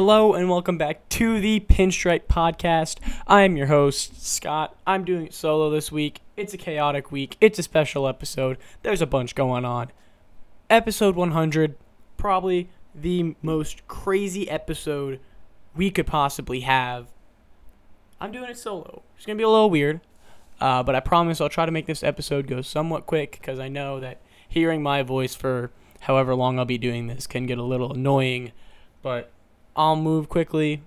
Hello and welcome back to the Pinstripe Podcast. I am your host, Scott. I'm doing it solo this week. It's a chaotic week, it's a special episode. There's a bunch going on. Episode 100, probably the most crazy episode we could possibly have. I'm doing it solo. It's going to be a little weird, uh, but I promise I'll try to make this episode go somewhat quick because I know that hearing my voice for however long I'll be doing this can get a little annoying. But I'll move quickly.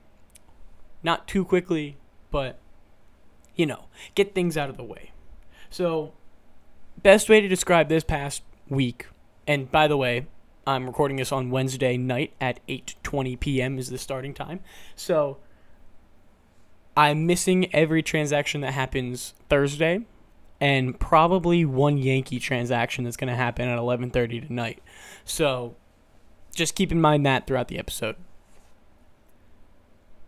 Not too quickly, but you know, get things out of the way. So, best way to describe this past week, and by the way, I'm recording this on Wednesday night at 8:20 p.m. is the starting time. So, I'm missing every transaction that happens Thursday and probably one Yankee transaction that's going to happen at 11:30 tonight. So, just keep in mind that throughout the episode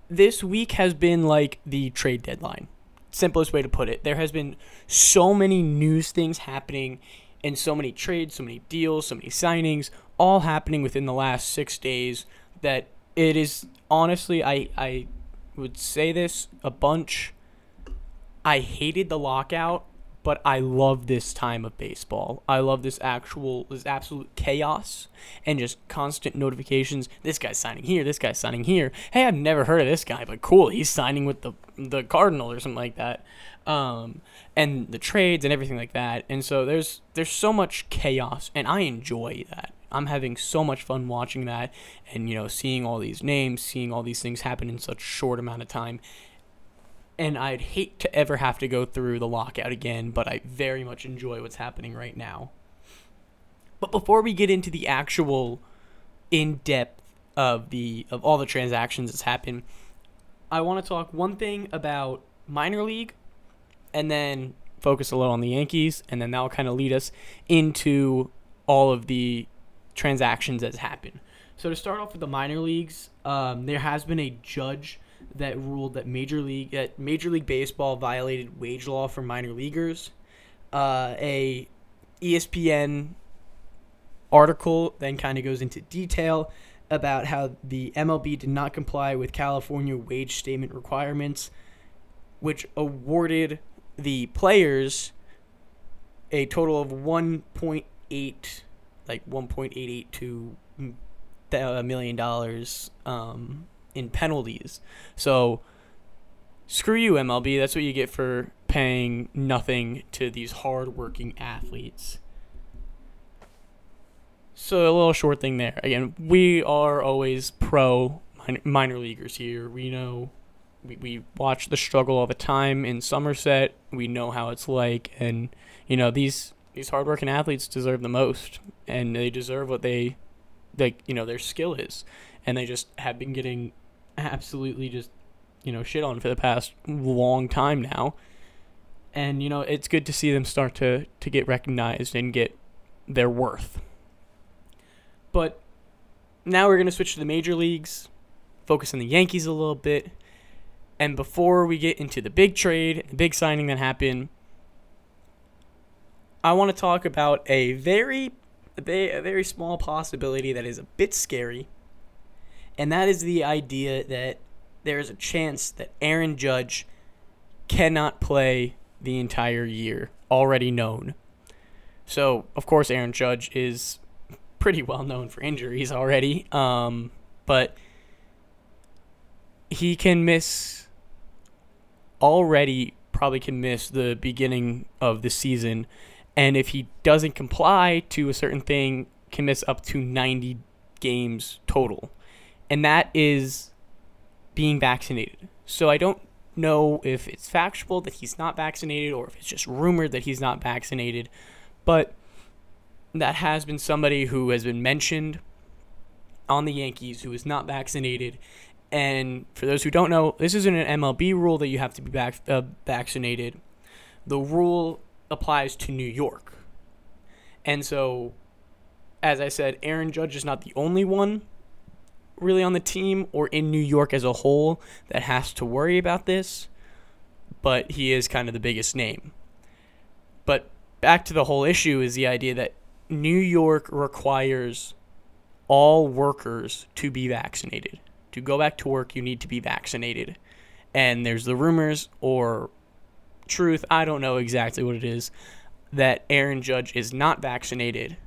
this week has been like the trade deadline. Simplest way to put it. There has been so many news things happening and so many trades, so many deals, so many signings, all happening within the last six days that it is honestly I I would say this a bunch. I hated the lockout but I love this time of baseball. I love this actual, this absolute chaos and just constant notifications. This guy's signing here. This guy's signing here. Hey, I've never heard of this guy, but cool, he's signing with the the Cardinal or something like that. Um, and the trades and everything like that. And so there's there's so much chaos, and I enjoy that. I'm having so much fun watching that, and you know, seeing all these names, seeing all these things happen in such short amount of time and I'd hate to ever have to go through the lockout again, but I very much enjoy what's happening right now. But before we get into the actual in depth of the of all the transactions that's happened, I want to talk one thing about minor league and then focus a little on the Yankees and then that'll kind of lead us into all of the transactions that's happened. So to start off with the minor leagues, um, there has been a judge that ruled that major league that Major League Baseball violated wage law for minor leaguers. Uh, a ESPN article then kind of goes into detail about how the MLB did not comply with California wage statement requirements, which awarded the players a total of 1.8 like 1.882 uh, million dollars um, in penalties. So screw you, MLB. That's what you get for paying nothing to these hardworking athletes. So a little short thing there. Again, we are always pro minor, minor leaguers here. We know we, we watch the struggle all the time in Somerset. We know how it's like, and you know these these hardworking athletes deserve the most, and they deserve what they like. You know their skill is, and they just have been getting absolutely just you know shit on for the past long time now. And you know it's good to see them start to to get recognized and get their worth. But now we're going to switch to the major leagues focus on the yankees a little bit. And before we get into the big trade the big signing that happened i want to talk about a very a very small possibility that is a bit scary and that is the idea that there is a chance that Aaron Judge cannot play the entire year, already known. So, of course, Aaron Judge is pretty well known for injuries already, um, but he can miss already probably can miss the beginning of the season and if he doesn't comply to a certain thing can miss up to 90 games total and that is being vaccinated. So I don't know if it's factual that he's not vaccinated or if it's just rumored that he's not vaccinated, but that has been somebody who has been mentioned on the Yankees who is not vaccinated. And for those who don't know, this isn't an MLB rule that you have to be vac- uh, vaccinated. The rule applies to New York. And so, as I said, Aaron Judge is not the only one really on the team or in New York as a whole that has to worry about this, but he is kind of the biggest name. But back to the whole issue is the idea that New York requires all workers to be vaccinated to go back to work, you need to be vaccinated. And there's the rumors or truth, I don't know exactly what it is, that Aaron Judge is not vaccinated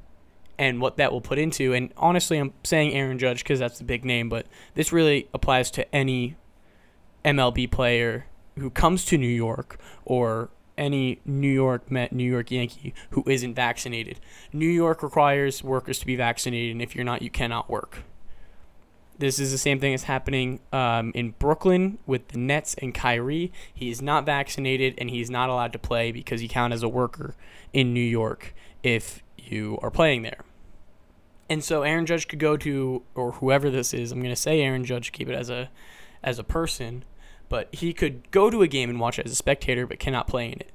and what that will put into. And honestly, I'm saying Aaron Judge because that's the big name, but this really applies to any MLB player who comes to New York or any New York Met, New York Yankee who isn't vaccinated. New York requires workers to be vaccinated, and if you're not, you cannot work. This is the same thing as happening um, in Brooklyn with the Nets and Kyrie. He is not vaccinated, and he's not allowed to play because he counts as a worker in New York if you are playing there. And so Aaron Judge could go to, or whoever this is, I'm going to say Aaron Judge, keep it as a, as a person but he could go to a game and watch it as a spectator, but cannot play in it.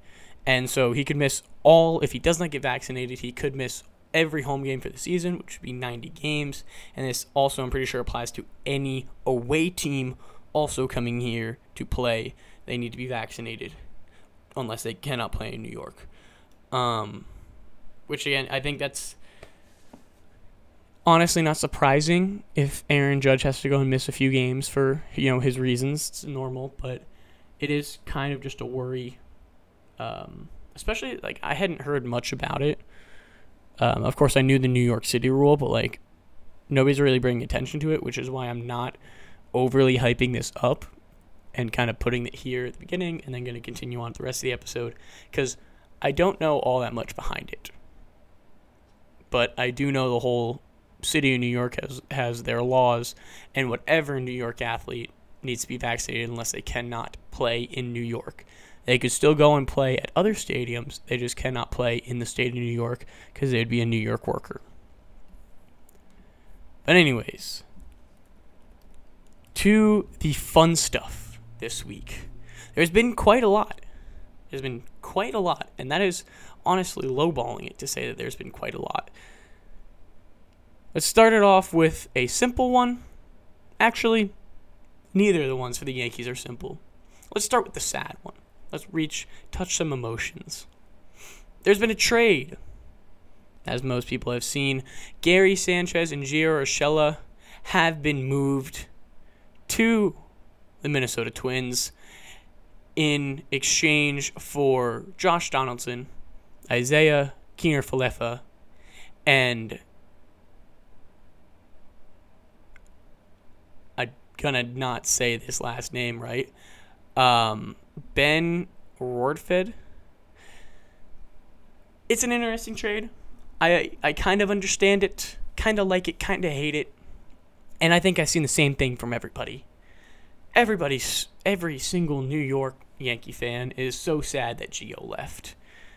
And so he could miss all, if he does not get vaccinated, he could miss every home game for the season, which would be 90 games. And this also, I'm pretty sure, applies to any away team also coming here to play. They need to be vaccinated unless they cannot play in New York. Um, which, again, I think that's honestly not surprising if Aaron Judge has to go and miss a few games for you know his reasons. It's normal, but it is kind of just a worry. Um, especially like I hadn't heard much about it. Um, of course, I knew the New York City rule, but like nobody's really bringing attention to it, which is why I'm not overly hyping this up and kind of putting it here at the beginning and then going to continue on the rest of the episode because I don't know all that much behind it. But I do know the whole city of New York has has their laws, and whatever New York athlete needs to be vaccinated unless they cannot play in New York. They could still go and play at other stadiums. They just cannot play in the state of New York because they'd be a New York worker. But anyways, to the fun stuff this week. There's been quite a lot. There's been quite a lot, and that is honestly lowballing it to say that there's been quite a lot. Let's start it off with a simple one. Actually, neither of the ones for the Yankees are simple. Let's start with the sad one. Let's reach, touch some emotions. There's been a trade, as most people have seen. Gary Sanchez and Gio Urshela have been moved to the Minnesota Twins in exchange for Josh Donaldson, Isaiah Kiner Falefa, and gonna not say this last name right. Um, ben Rortvedt. It's an interesting trade. I I kind of understand it, kind of like it, kind of hate it, and I think I've seen the same thing from everybody. Everybody's every single New York Yankee fan is so sad that Gio left.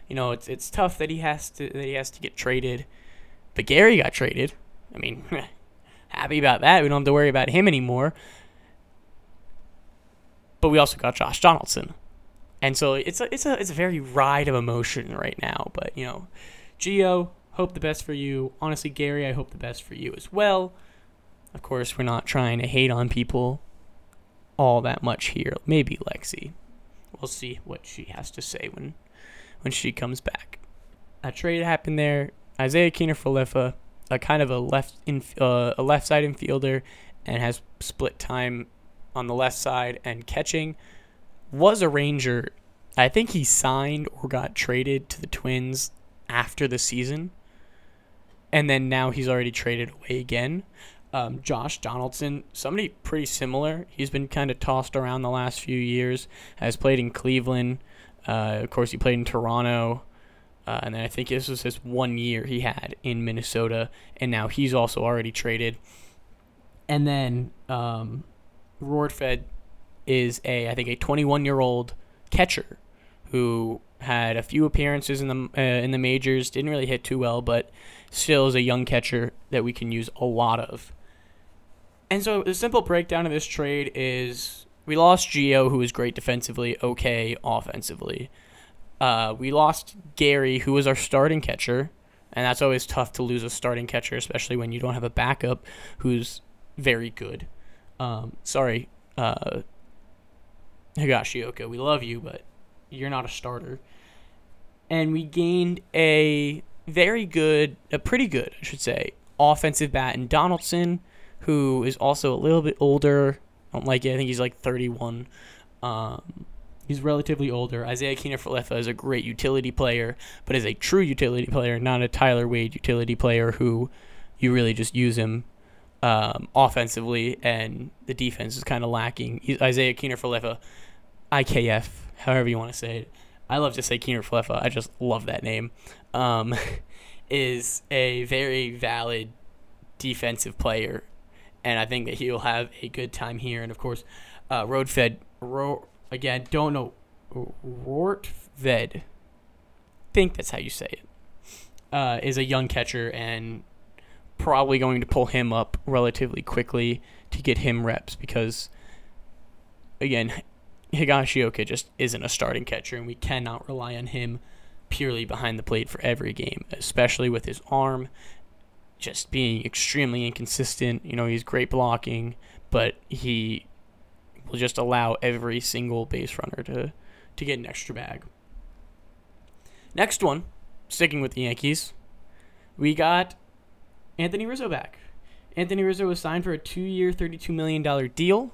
You know, it's it's tough that he has to that he has to get traded, but Gary got traded. I mean, happy about that. We don't have to worry about him anymore. But we also got Josh Donaldson. And so it's a it's a it's a very ride of emotion right now. But you know, Gio, hope the best for you. Honestly, Gary, I hope the best for you as well. Of course, we're not trying to hate on people all that much here. Maybe Lexi. We'll see what she has to say when when she comes back. A trade happened there. Isaiah Keener for Falefa a kind of a left in uh, a left side infielder and has split time on the left side and catching. Was a Ranger. I think he signed or got traded to the Twins after the season. And then now he's already traded away again. Um, Josh Donaldson, somebody pretty similar. He's been kind of tossed around the last few years. Has played in Cleveland. Uh, of course, he played in Toronto. Uh, and then I think this was his one year he had in Minnesota, and now he's also already traded. And then um, is a I think a 21 year old catcher who had a few appearances in the uh, in the majors, didn't really hit too well, but still is a young catcher that we can use a lot of. And so the simple breakdown of this trade is we lost Gio, who was great defensively, okay offensively. Uh, we lost Gary, who was our starting catcher, and that's always tough to lose a starting catcher, especially when you don't have a backup who's very good. Um, sorry, uh, Higashioka, we love you, but you're not a starter. And we gained a very good, a pretty good, I should say, offensive bat in Donaldson, who is also a little bit older. I don't like it. I think he's like 31. Um, he's relatively older. Isaiah Kiner-Falefa is a great utility player, but is a true utility player, not a Tyler Wade utility player who you really just use him um, offensively, and the defense is kind of lacking. Isaiah Kiner-Falefa, IKF, however you want to say it. I love to say Kiner-Falefa. I just love that name. Um, is a very valid defensive player, and I think that he'll have a good time here. And of course, uh, Roadfed, Ro- again, don't know, Rortved, think that's how you say it. Uh, is a young catcher and probably going to pull him up relatively quickly to get him reps because, again, Higashioka just isn't a starting catcher, and we cannot rely on him purely behind the plate for every game, especially with his arm just being extremely inconsistent. You know, he's great blocking, but he will just allow every single base runner to, to get an extra bag. Next one, sticking with the Yankees, we got Anthony Rizzo back. Anthony Rizzo was signed for a two year, $32 million deal.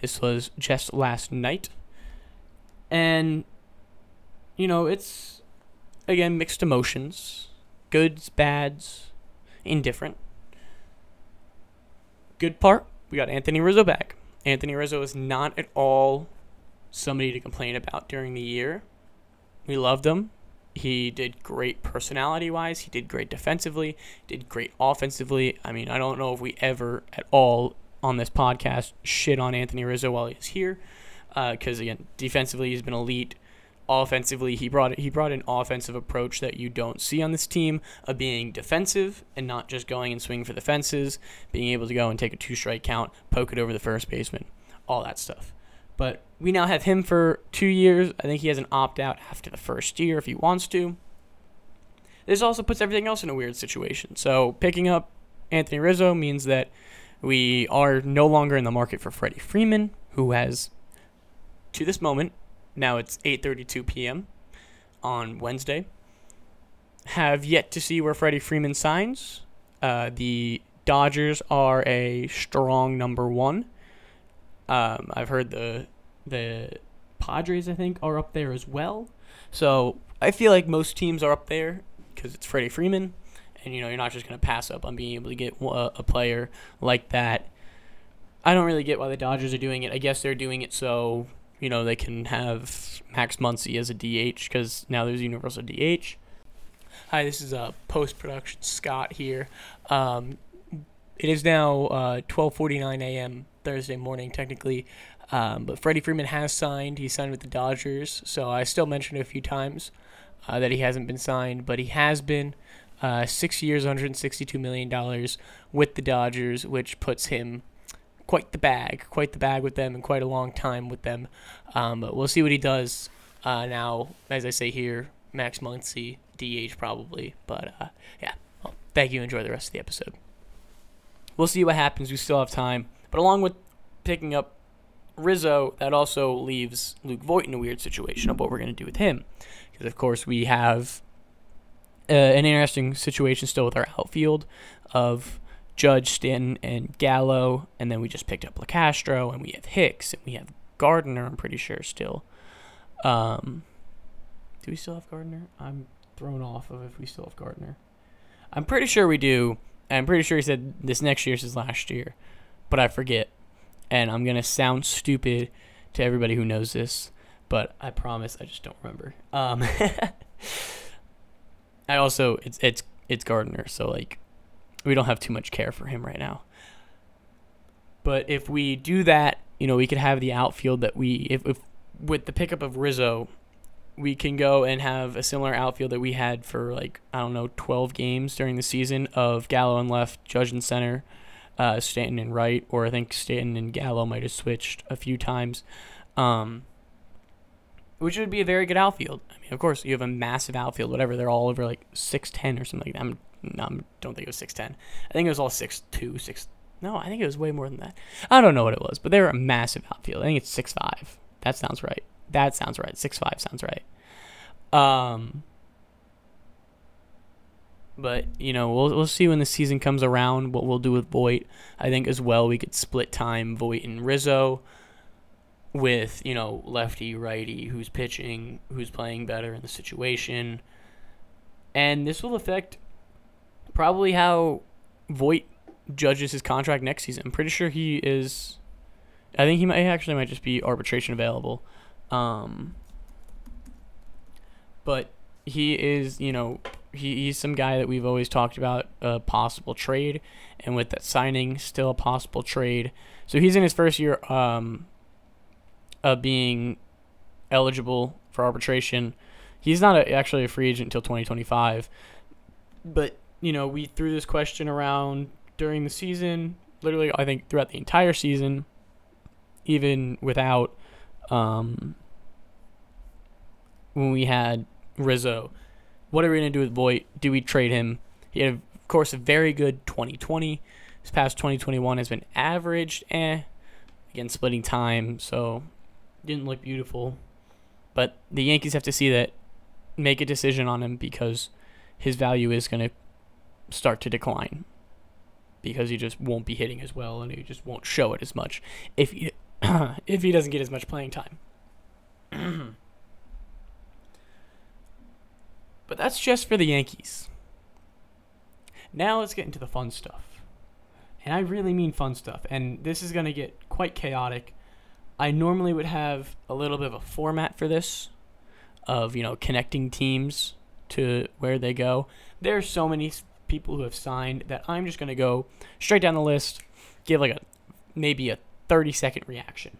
This was just last night. And, you know, it's, again, mixed emotions goods, bads, indifferent. Good part, we got Anthony Rizzo back. Anthony Rizzo is not at all somebody to complain about during the year. We loved him. He did great personality wise. He did great defensively, did great offensively. I mean, I don't know if we ever at all on this podcast shit on Anthony Rizzo while he's here. Because, uh, again, defensively, he's been elite. Offensively, he brought he brought an offensive approach that you don't see on this team of being defensive and not just going and swinging for the fences, being able to go and take a two strike count, poke it over the first baseman, all that stuff. But we now have him for two years. I think he has an opt out after the first year if he wants to. This also puts everything else in a weird situation. So picking up Anthony Rizzo means that we are no longer in the market for Freddie Freeman, who has, to this moment, now it's 8:32 p.m. on Wednesday. Have yet to see where Freddie Freeman signs. Uh, the Dodgers are a strong number one. Um, I've heard the the Padres, I think, are up there as well. So I feel like most teams are up there because it's Freddie Freeman, and you know you're not just gonna pass up on being able to get a, a player like that. I don't really get why the Dodgers are doing it. I guess they're doing it so you know, they can have Max Muncy as a DH because now there's universal DH. Hi, this is a uh, post production Scott here. Um, it is now uh, 12:49 a.m. Thursday morning, technically, um, but Freddie Freeman has signed. He signed with the Dodgers, so I still mentioned it a few times uh, that he hasn't been signed, but he has been. Uh, six years, 162 million dollars with the Dodgers, which puts him quite the bag, quite the bag with them, and quite a long time with them. Um, but we'll see what he does uh, now. As I say here, Max Muncy, DH probably. But uh, yeah, well, thank you. Enjoy the rest of the episode. We'll see what happens. We still have time. But along with picking up Rizzo, that also leaves Luke Voit in a weird situation of what we're going to do with him. Because, of course, we have uh, an interesting situation still with our outfield of Judge, Stanton, and Gallo, and then we just picked up Locastro, and we have Hicks, and we have Gardner. I'm pretty sure still. Um, do we still have Gardner? I'm thrown off of if we still have Gardner. I'm pretty sure we do. I'm pretty sure he said this next year's his last year, but I forget, and I'm gonna sound stupid to everybody who knows this, but I promise I just don't remember. Um, I also it's it's it's Gardner, so like we don't have too much care for him right now. But if we do that, you know, we could have the outfield that we if, if with the pickup of Rizzo, we can go and have a similar outfield that we had for like I don't know 12 games during the season of Gallo and left, Judge and center, uh, Stanton and right, or I think Stanton and Gallo might have switched a few times, um, which would be a very good outfield. I mean, of course, you have a massive outfield, whatever. They're all over like 6'10 or something like that. I'm no, I don't think it was 6'10. I think it was all 6'2, 6. No, I think it was way more than that. I don't know what it was, but they were a massive outfield. I think it's 6'5. That sounds right. That sounds right. 6'5 sounds right. Um, But you know, we'll we'll see when the season comes around what we'll do with Voit. I think as well we could split time Voit and Rizzo with you know lefty righty who's pitching who's playing better in the situation and this will affect probably how Voit judges his contract next season. I'm pretty sure he is. I think he might actually might just be arbitration available, um, but he is you know he, he's some guy that we've always talked about a possible trade, and with that signing, still a possible trade. So he's in his first year um, of being eligible for arbitration. He's not a, actually a free agent until 2025, but you know we threw this question around during the season, literally I think throughout the entire season, even without um, when we had Rizzo. What are we gonna do with Voit? Do we trade him? He had, of course, a very good 2020. His past 2021 has been averaged, eh. Again, splitting time, so didn't look beautiful. But the Yankees have to see that make a decision on him because his value is going to start to decline because he just won't be hitting as well and he just won't show it as much if he if he doesn't get as much playing time. but that's just for the Yankees. Now let's get into the fun stuff. And I really mean fun stuff. And this is going to get quite chaotic. I normally would have a little bit of a format for this of you know connecting teams to where they go. There are so many people who have signed that I'm just gonna go straight down the list, give like a maybe a 30 second reaction.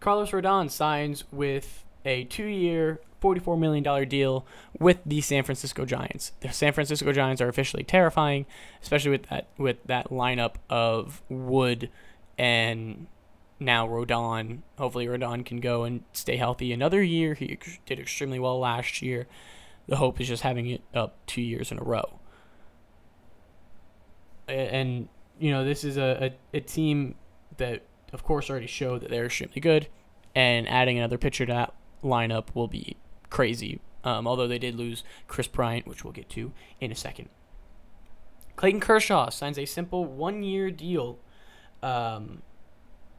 Carlos Rodon signs with a two-year, $44 million deal with the San Francisco Giants. The San Francisco Giants are officially terrifying, especially with that with that lineup of Wood and now Rodon. Hopefully, Rodon can go and stay healthy another year. He did extremely well last year. The hope is just having it up two years in a row. And, you know, this is a, a, a team that, of course, already showed that they're extremely good. And adding another pitcher to that lineup will be crazy. Um, although they did lose Kris Bryant, which we'll get to in a second. Clayton Kershaw signs a simple one year deal um,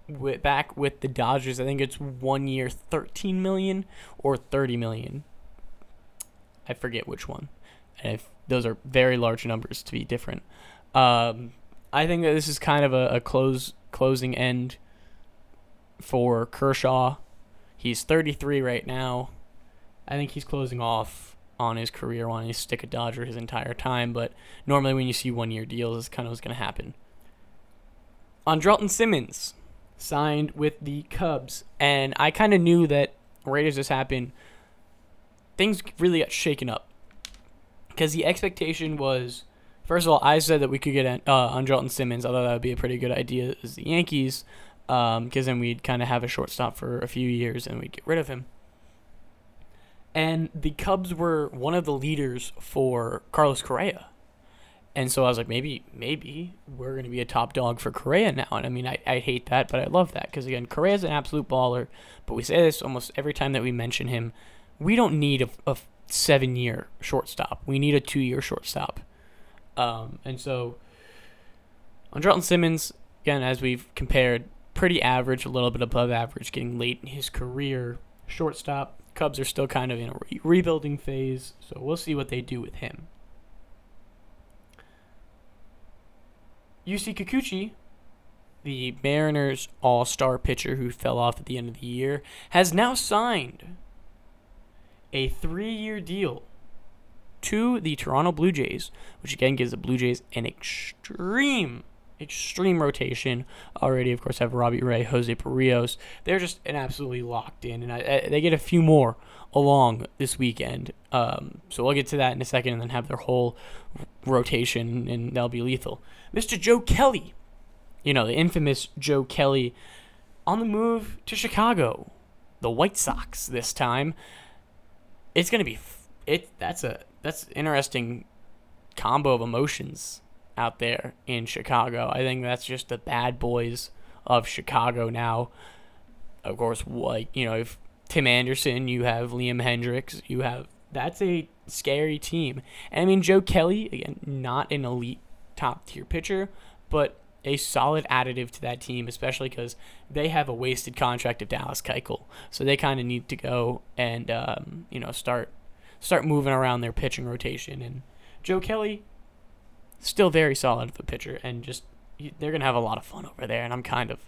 with, back with the Dodgers. I think it's one year, thirteen million or thirty million. I forget which one. And if those are very large numbers to be different. Um, I think that this is kind of a, a close closing end for Kershaw. He's 33 right now. I think he's closing off on his career wanting to stick a Dodger his entire time, but normally when you see one year deals, this kind of what's going to happen. Andrelton Simmons signed with the Cubs, and I kind of knew that right as this happened, things really got shaken up because the expectation was. First of all, I said that we could get uh, Andrelton Simmons. I thought that would be a pretty good idea as the Yankees, because um, then we'd kind of have a shortstop for a few years and we'd get rid of him. And the Cubs were one of the leaders for Carlos Correa. And so I was like, maybe, maybe we're going to be a top dog for Correa now. And I mean, I, I hate that, but I love that because, again, Correa's an absolute baller. But we say this almost every time that we mention him. We don't need a, a seven year shortstop, we need a two year shortstop. Um, and so, on Andrelton Simmons, again, as we've compared, pretty average, a little bit above average, getting late in his career. Shortstop, Cubs are still kind of in a re- rebuilding phase, so we'll see what they do with him. Yusei Kikuchi, the Mariners all star pitcher who fell off at the end of the year, has now signed a three year deal to the Toronto Blue Jays, which again gives the Blue Jays an extreme, extreme rotation. Already, of course, have Robbie Ray, Jose Berrios. They're just an absolutely locked in, and I, I, they get a few more along this weekend. Um, so we'll get to that in a second, and then have their whole rotation, and they'll be lethal. Mr. Joe Kelly, you know, the infamous Joe Kelly, on the move to Chicago, the White Sox this time. It's gonna be it. That's a that's interesting combo of emotions out there in Chicago. I think that's just the bad boys of Chicago now. Of course, like you know, if Tim Anderson, you have Liam Hendriks, you have that's a scary team. And I mean, Joe Kelly, again, not an elite top tier pitcher, but a solid additive to that team, especially because they have a wasted contract of Dallas Keuchel. So they kind of need to go and um, you know start start moving around their pitching rotation. And Joe Kelly, still very solid of a pitcher, and just they're gonna have a lot of fun over there. And I'm kind of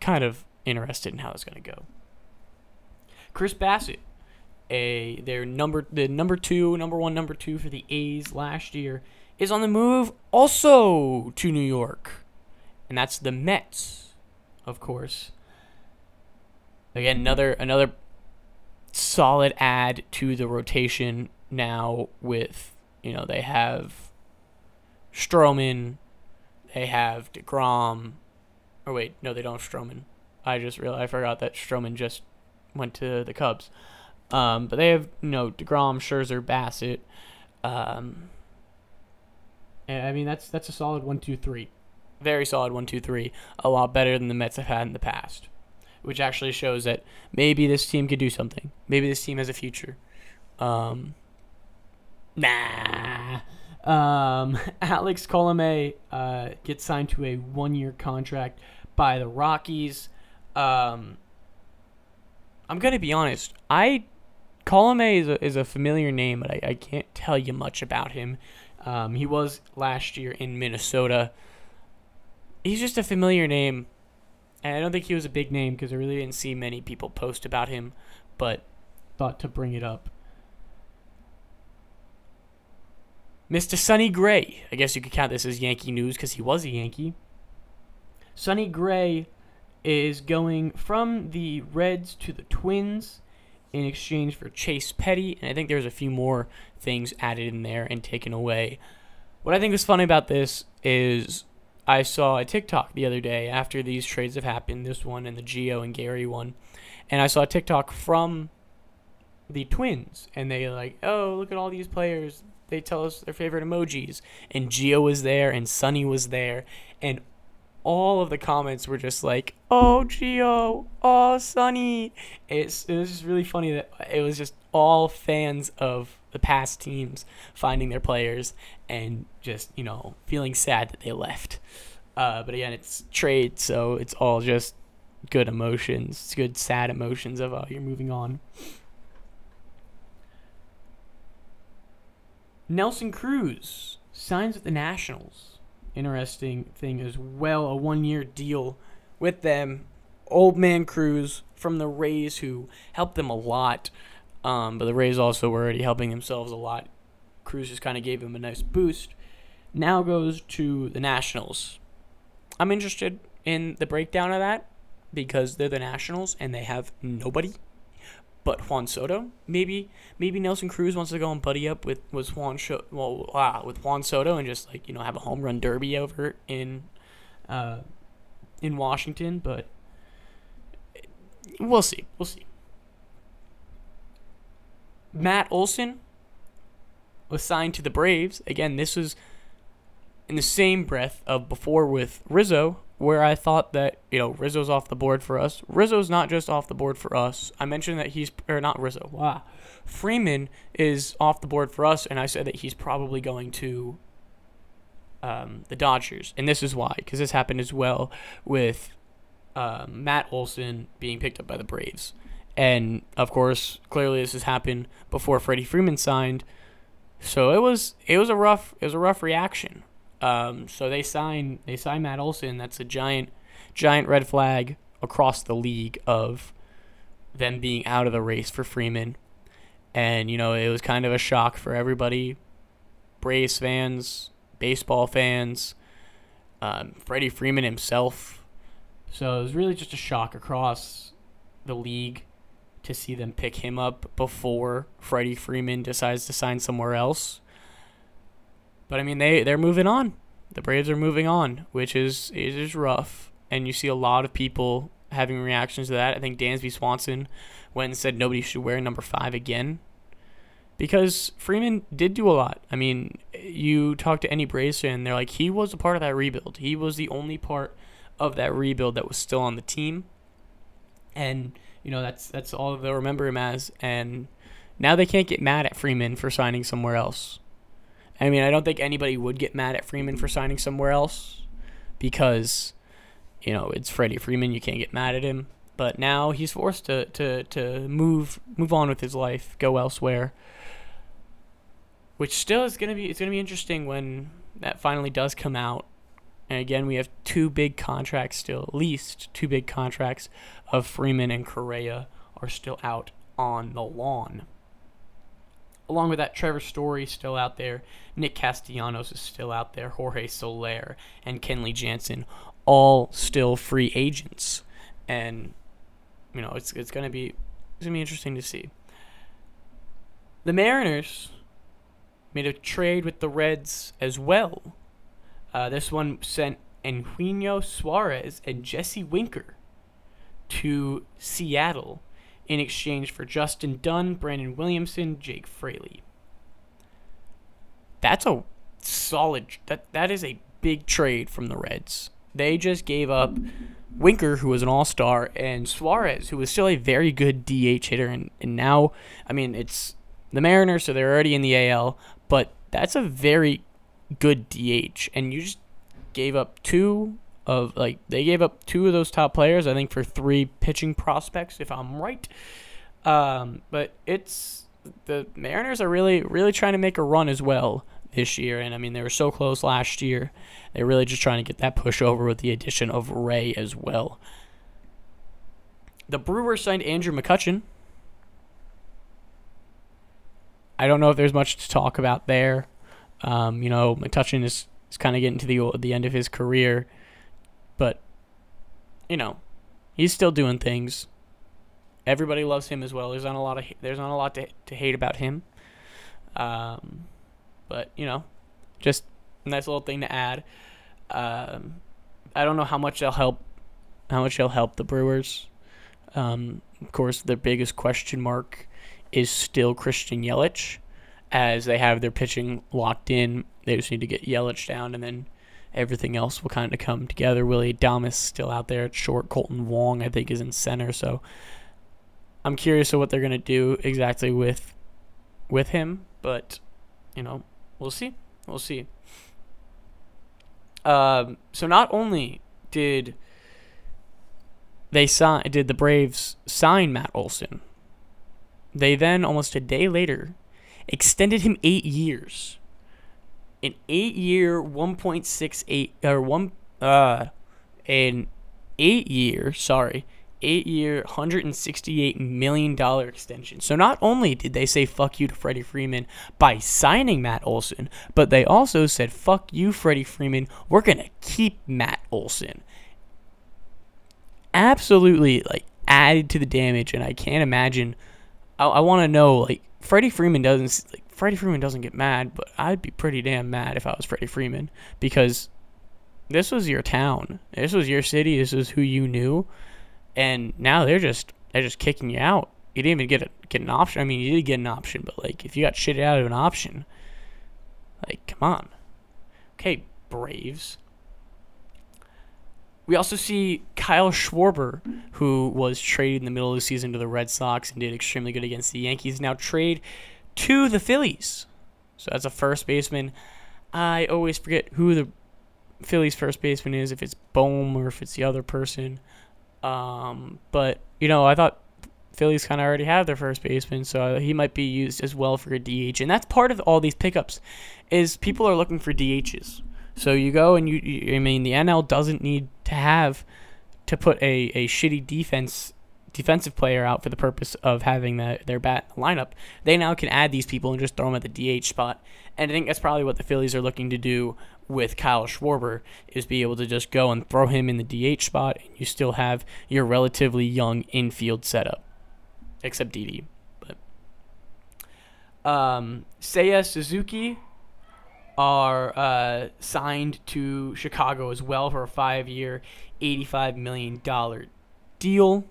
kind of interested in how it's gonna go. Chris Bassitt, a their number the number two, number one, number two for the A's last year, is on the move also to New York, and that's the Mets, of course. Again, another another solid add to the rotation now with you know they have Stroman, they have Degrom, or wait, no, they don't have Stroman. I just realized I forgot that Stroman just went to the Cubs. Um, but they have you know Degrom, Scherzer, Bassitt. Um, I mean that's that's a solid one, two, three, very solid one, two, three. A lot better than the Mets have had in the past, which actually shows that maybe this team could do something. Maybe this team has a future. Um, nah. Um, Alex Colome uh, gets signed to a one-year contract by the Rockies. Um, I'm gonna be honest. I Colome is a, is a familiar name, but I, I can't tell you much about him. Um, he was last year in Minnesota. He's just a familiar name, and I don't think he was a big name because I really didn't see many people post about him. But thought to bring it up. Mr. Sonny Gray. I guess you could count this as Yankee news because he was a Yankee. Sonny Gray is going from the Reds to the Twins in exchange for Chase Petty, and I think there's a few more things added in there and taken away. What I think is funny about this is I saw a TikTok the other day after these trades have happened, this one and the Gio and Gary one, and I saw a TikTok from the Twins, and they like, oh, look at all these players. They tell us their favorite emojis, and Gio was there, and Sonny was there, and all of the comments were just like, "Oh, Gio, oh, Sonny. It's it was just really funny that it was just all fans of the past teams finding their players and just you know feeling sad that they left. Uh, but again, it's trade, so it's all just good emotions. It's good sad emotions of uh, you're moving on. Nelson Cruz signs with the Nationals interesting thing as well. A one year deal with them. Old man Cruz from the Rays, who helped them a lot. Um, but the Rays also were already helping themselves a lot. Cruz just kind of gave him a nice boost. Now goes to the Nationals. I'm interested in the breakdown of that because they're the Nationals and they have nobody but Juan Soto. Maybe maybe Nelson Cruz wants to go and buddy up with with Juan well uh, with Juan Soto and just like you know have a home run derby over in uh, in Washington, but we'll see. We'll see. Matt Olson was signed to the Braves. Again, this was in the same breath of before with Rizzo, where I thought that you know Rizzo's off the board for us. Rizzo's not just off the board for us. I mentioned that he's or not Rizzo. Wow, Freeman is off the board for us, and I said that he's probably going to um, the Dodgers, and this is why because this happened as well with um, Matt Olson being picked up by the Braves, and of course, clearly this has happened before Freddie Freeman signed. So it was it was a rough it was a rough reaction um, so they sign they sign Matt Olson. That's a giant giant red flag across the league of them being out of the race for Freeman. And you know it was kind of a shock for everybody, Braves fans, baseball fans, um, Freddie Freeman himself. So it was really just a shock across the league to see them pick him up before Freddie Freeman decides to sign somewhere else. But I mean, they they're moving on. The Braves are moving on, which is is rough, and you see a lot of people having reactions to that. I think Dansby Swanson went and said nobody should wear number five again, because Freeman did do a lot. I mean, you talk to any Braves fan, they're like he was a part of that rebuild. He was the only part of that rebuild that was still on the team, and you know that's that's all they'll remember him as. And Now they can't get mad at Freeman for signing somewhere else. I mean, I don't think anybody would get mad at Freeman for signing somewhere else because, you know, it's Freddie Freeman. You can't get mad at him. But now he's forced to, to, to move move on with his life, go elsewhere. Which still is gonna be it's gonna be interesting when that finally does come out. And again, we have two big contracts still, at least two big contracts of Freeman and Correa are still out on the lawn. Along with that, Trevor Story still out there, Nick Castellanos is still out there, Jorge Soler and Kenley Jansen, all still free agents, and you know it's it's gonna be it's gonna be interesting to see. The Mariners made a trade with the Reds as well. Uh, this one sent Eugenio Suarez and Jesse Winker to Seattle in exchange for Justin Dunn, Brandon Williamson, Jake Fraley. That's a solid that that is a big trade from the Reds. They just gave up Winker, who was an all-star, and Suarez, who was still a very good DH hitter, and, and now, I mean, it's the Mariners, so they're already in the AL, but that's a very good DH, and you just gave up two of like they gave up two of those top players, I think, for three pitching prospects, if I'm right. Um, but it's the Mariners are really really trying to make a run as well this year, and I mean they were so close last year. They're really just trying to get that push over with the addition of Ray as well. The Brewers signed Andrew McCutchen. I don't know if there's much to talk about there. Um, you know, McCutchen is, is kind of getting to the the end of his career. But, you know, he's still doing things. Everybody loves him as well. There's not a lot of there's not a lot to to hate about him. Um, but you know, just a nice little thing to add. Um, I don't know how much they'll help, how much they'll help the Brewers. Um, of course, their biggest question mark is still Christian Yelich, as they have their pitching locked in. They just need to get Yelich down, and then everything else will kind of come together. Willy Adames still out there at short. Kolten Wong, I think, is in center. So I'm curious of what they're gonna do exactly with with him, but you know, we'll see. We'll see. Um, so not only did they sign, did the Braves sign Matt Olson, they then almost a day later extended him eight years an eight year, 1.68 or one uh, an eight year, sorry, eight year, 168 million dollar extension. So not only did they say fuck you to Freddie Freeman by signing Matt Olson, but they also said fuck you, Freddie Freeman. We're gonna keep Matt Olson. Absolutely, like added to the damage, and I can't imagine. I, I want to know like Freddie Freeman doesn't like Freddie Freeman doesn't get mad, but I'd be pretty damn mad if I was Freddie Freeman because this was your town, this was your city, this is who you knew, and now they're just they're just kicking you out. You didn't even get a, get an option. I mean, you did get an option, but like if you got shit out of an option, like come on. Okay, Braves. We also see Kyle Schwarber, who was traded in the middle of the season to the Red Sox and did extremely good against the Yankees. Now trade to the Phillies. So as a first baseman, I always forget who the Phillies first baseman is, if it's Bohm or if it's the other person. Um, but you know, I thought Phillies kind of already have their first baseman, so he might be used as well for a DH. And that's part of all these pickups, is people are looking for DHs. So you go and you, you I mean, the NL doesn't need to have to put a, a shitty defense defensive player out for the purpose of having the, their bat lineup, they now can add these people and just throw them at the DH spot. And I think that's probably what the Phillies are looking to do with Kyle Schwarber is be able to just go and throw him in the DH spot, and you still have your relatively young infield setup, except Didi. But um, Seiya Suzuki are uh, signed to Chicago as well for a five-year, eighty-five million dollar deal.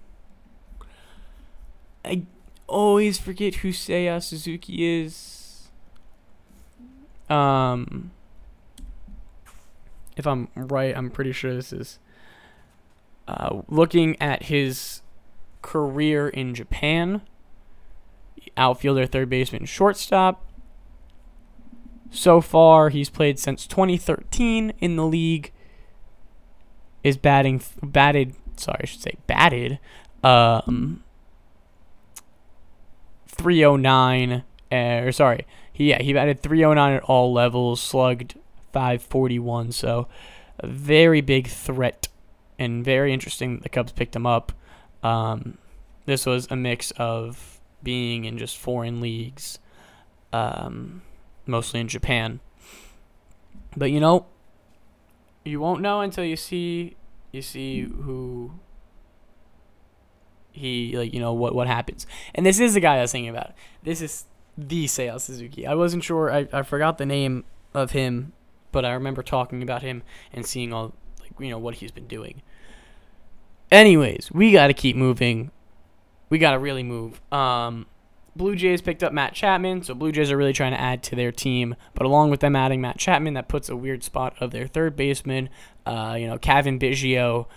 I always forget who Seiya Suzuki is. Um, if I'm right, I'm pretty sure this is. Uh, looking at his career in Japan, outfielder, third baseman, shortstop. So far, he's played since 2013 in the league. Is batting batted sorry, I should say batted um 309 uh, or sorry, he yeah, he batted 309 at all levels, slugged 541, so a very big threat and very interesting that the Cubs picked him up. Um, this was a mix of being in just foreign leagues, um, mostly in Japan. But you know, you won't know until you see you see who he like you know what what happens. And this is the guy I was thinking about. This is the Seiya Suzuki. I wasn't sure. I, I forgot the name of him, but I remember talking about him and seeing all like you know what he's been doing. Anyways, we got to keep moving. We got to really move. Um, Blue Jays picked up Matt Chapman, so Blue Jays are really trying to add to their team. But along with them adding Matt Chapman, that puts a weird spot of their third baseman. Uh, you know, Cavan Biggio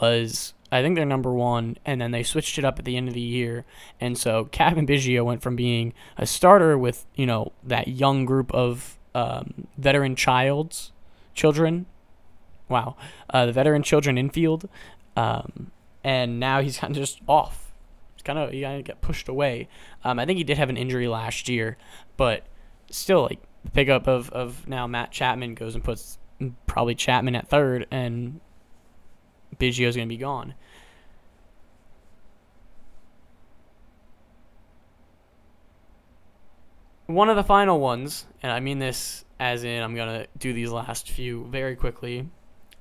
was I think they're number one, and then they switched it up at the end of the year. And so Cavan Biggio went from being a starter with you know that young group of um, veteran childs, children, wow, uh, the veteran children infield, um, and now he's kind of just off. Kind of he kind of get pushed away. Um, I think he did have an injury last year, but still like the pickup of of now Matt Chapman goes and puts probably Chapman at third and Biggio's going to be gone. One of the final ones, and I mean this as in I'm going to do these last few very quickly.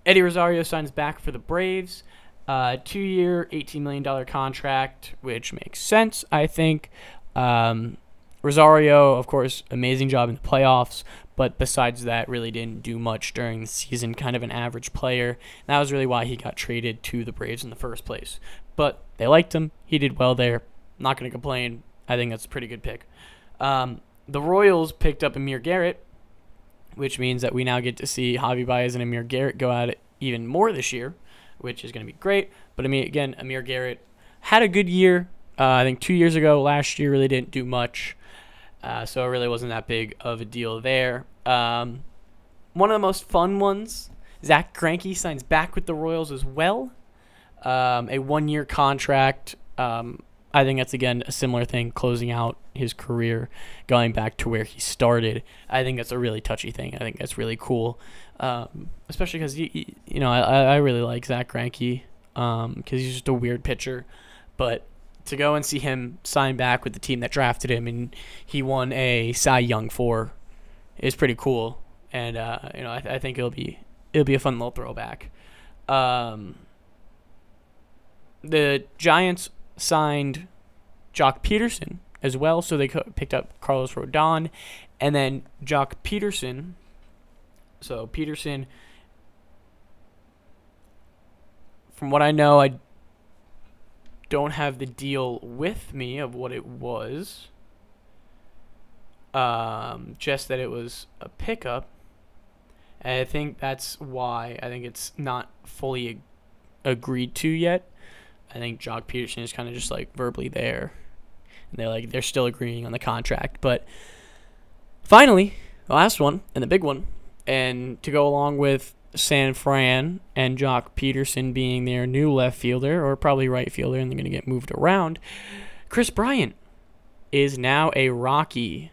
Eddie Rosario signs back for the Braves. Uh, two year, $18 million contract, which makes sense, I think. Um, Rosario, of course, amazing job in the playoffs, but besides that, really didn't do much during the season. Kind of an average player. And that was really why he got traded to the Braves in the first place. But they liked him. He did well there. Not going to complain. I think that's a pretty good pick. Um, the Royals picked up Amir Garrett, which means that we now get to see Javi Baez and Amir Garrett go at it even more this year, which is going to be great. But I mean, again, Amir Garrett had a good year. Uh, I think two years ago, last year, really didn't do much. Uh, so it really wasn't that big of a deal there. Um, one of the most fun ones, Zack Greinke signs back with the Royals as well. Um, a one-year contract. Um, I think that's again a similar thing, closing out his career, going back to where he started. I think that's a really touchy thing. I think that's really cool, um, especially because you, you know I, I really like Zack Greinke because um, he's just a weird pitcher, but to go and see him sign back with the team that drafted him and he won a Cy Young for is pretty cool. And uh, you know, I, th- I, think it'll be it'll be a fun little throwback. Um, the Giants signed Joc Pederson as well, so they picked up Carlos Rodon, and then Joc Pederson. So Pederson, from what I know, I don't have the deal with me of what it was. Um, just that it was a pickup. And I think that's why I think it's not fully ag- agreed to yet. I think Joc Pederson is kind of just like verbally there. And they're like they're still agreeing on the contract, but finally, the last one and the big one, and to go along with San Fran and Joc Pederson being their new left fielder or probably right fielder and they're going to get moved around. Kris Bryant is now a Rocky.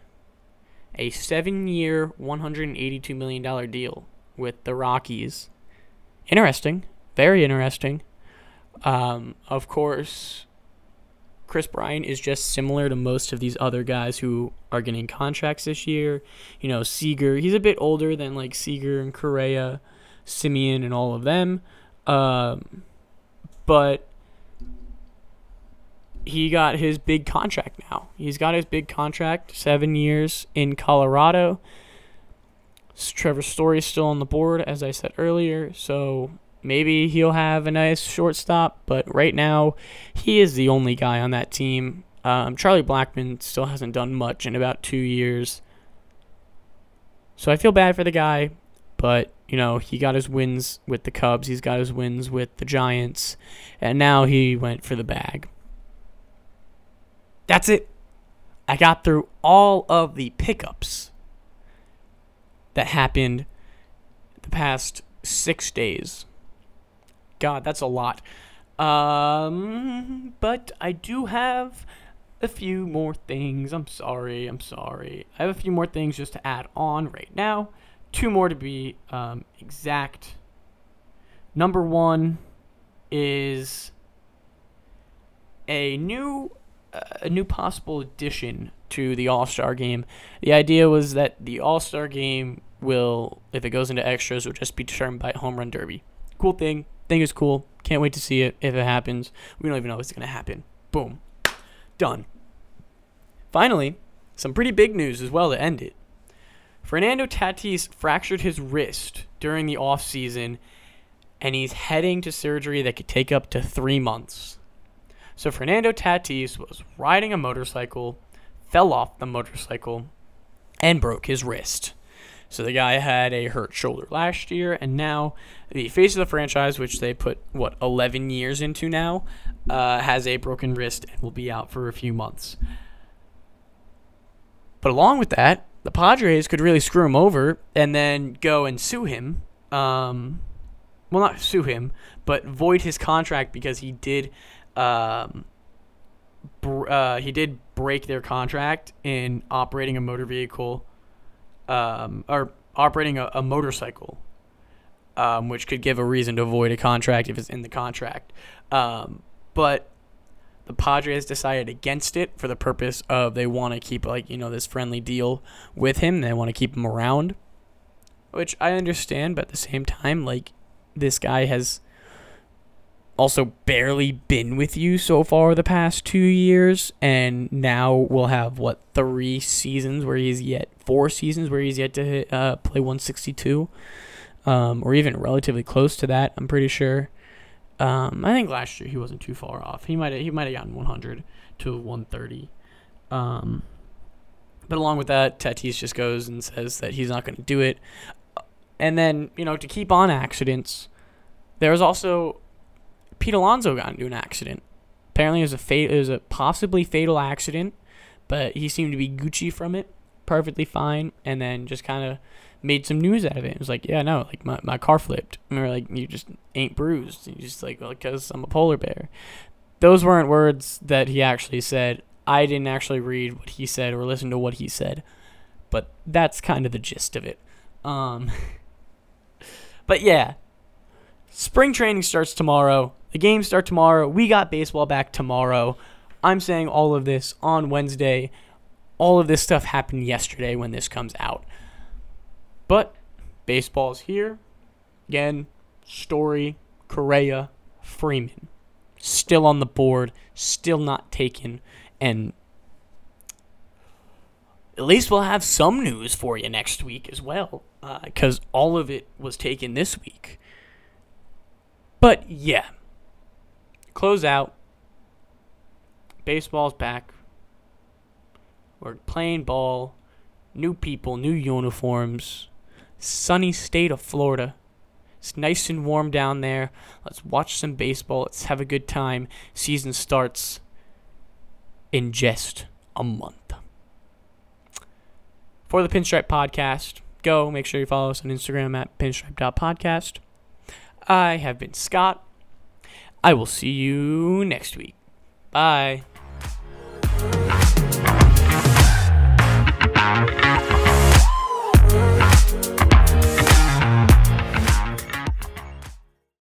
A seven year, $182 million deal with the Rockies. Interesting. Very interesting. Um, of course, Kris Bryant is just similar to most of these other guys who are getting contracts this year. You know, Seager, he's a bit older than like Seager and Correa. Semien, and all of them. Um, but he got his big contract now. He's got his big contract, seven years in Colorado. Trevor Story is still on the board, as I said earlier, so maybe he'll have a nice shortstop. But right now, he is the only guy on that team. Um, Charlie Blackmon still hasn't done much in about two years. So I feel bad for the guy, but you know, he got his wins with the Cubs, he's got his wins with the Giants, and now he went for the bag. That's it. I got through all of the pickups that happened the past six days. God, that's a lot. Um, but I do have a few more things. I'm sorry. I'm sorry. I have a few more things just to add on right now. Two more to be um, exact. Number one is a new uh, a new possible addition to the All Star game. The idea was that the All Star game will, if it goes into extras, will just be determined by home run derby. Cool thing. Think it's cool. Can't wait to see it if it happens. We don't even know if it's gonna happen. Boom. Done. Finally, some pretty big news as well to end it. Fernando Tatis fractured his wrist during the offseason, and he's heading to surgery that could take up to three months. So Fernando Tatis was riding a motorcycle, fell off the motorcycle, and broke his wrist. So the guy had a hurt shoulder last year, and now the face of the franchise, which they put what 11 years into now, uh, has a broken wrist and will be out for a few months. But along with that, the Padres could really screw him over and then go and sue him. Um, well, not sue him, but void his contract because he did um, br- uh, he did break their contract in operating a motor vehicle, um, or operating a, a motorcycle, um, which could give a reason to void a contract if it's in the contract. Um, but the Padres decided against it for the purpose of they want to keep like you know this friendly deal with him. They want to keep him around, which I understand, but at the same time, like this guy has also barely been with you so far the past two years, and now we'll have what three seasons where he's yet four seasons where he's yet to uh, play 162, um, or even relatively close to that. I'm pretty sure. Um, I think last year he wasn't too far off. He might he might have gotten 100 to 130. Um, but along with that, Tatis just goes and says that he's not going to do it. And then you know to keep on accidents, there was also Pete Alonso got into an accident. Apparently, it was a fa- it was a possibly fatal accident, but he seemed to be Gucci from it, perfectly fine, and then just kind of made some news out of it. It was like, yeah, no, like my, my car flipped. And we are like, you just ain't bruised. And you just like, well, because I'm a polar bear. Those weren't words that he actually said. I didn't actually read what he said or listen to what he said, but that's kind of the gist of it. Um, but yeah, spring training starts tomorrow. The games start tomorrow. We got baseball back tomorrow. I'm saying all of this on Wednesday. All of this stuff happened yesterday when this comes out. But baseball's here. Again, Story, Correa, Freeman. Still on the board, still not taken. And at least we'll have some news for you next week as well. Because uh, all of it was taken this week. But yeah, close out. Baseball's back. We're playing ball. New people, new uniforms. Sunny state of Florida. It's nice and warm down there. Let's watch some baseball. Let's have a good time. Season starts in just a month. For the Pinstripe Podcast, go make sure you follow us on Instagram at pinstripe.podcast. I have been Scott. I will see you next week. Bye.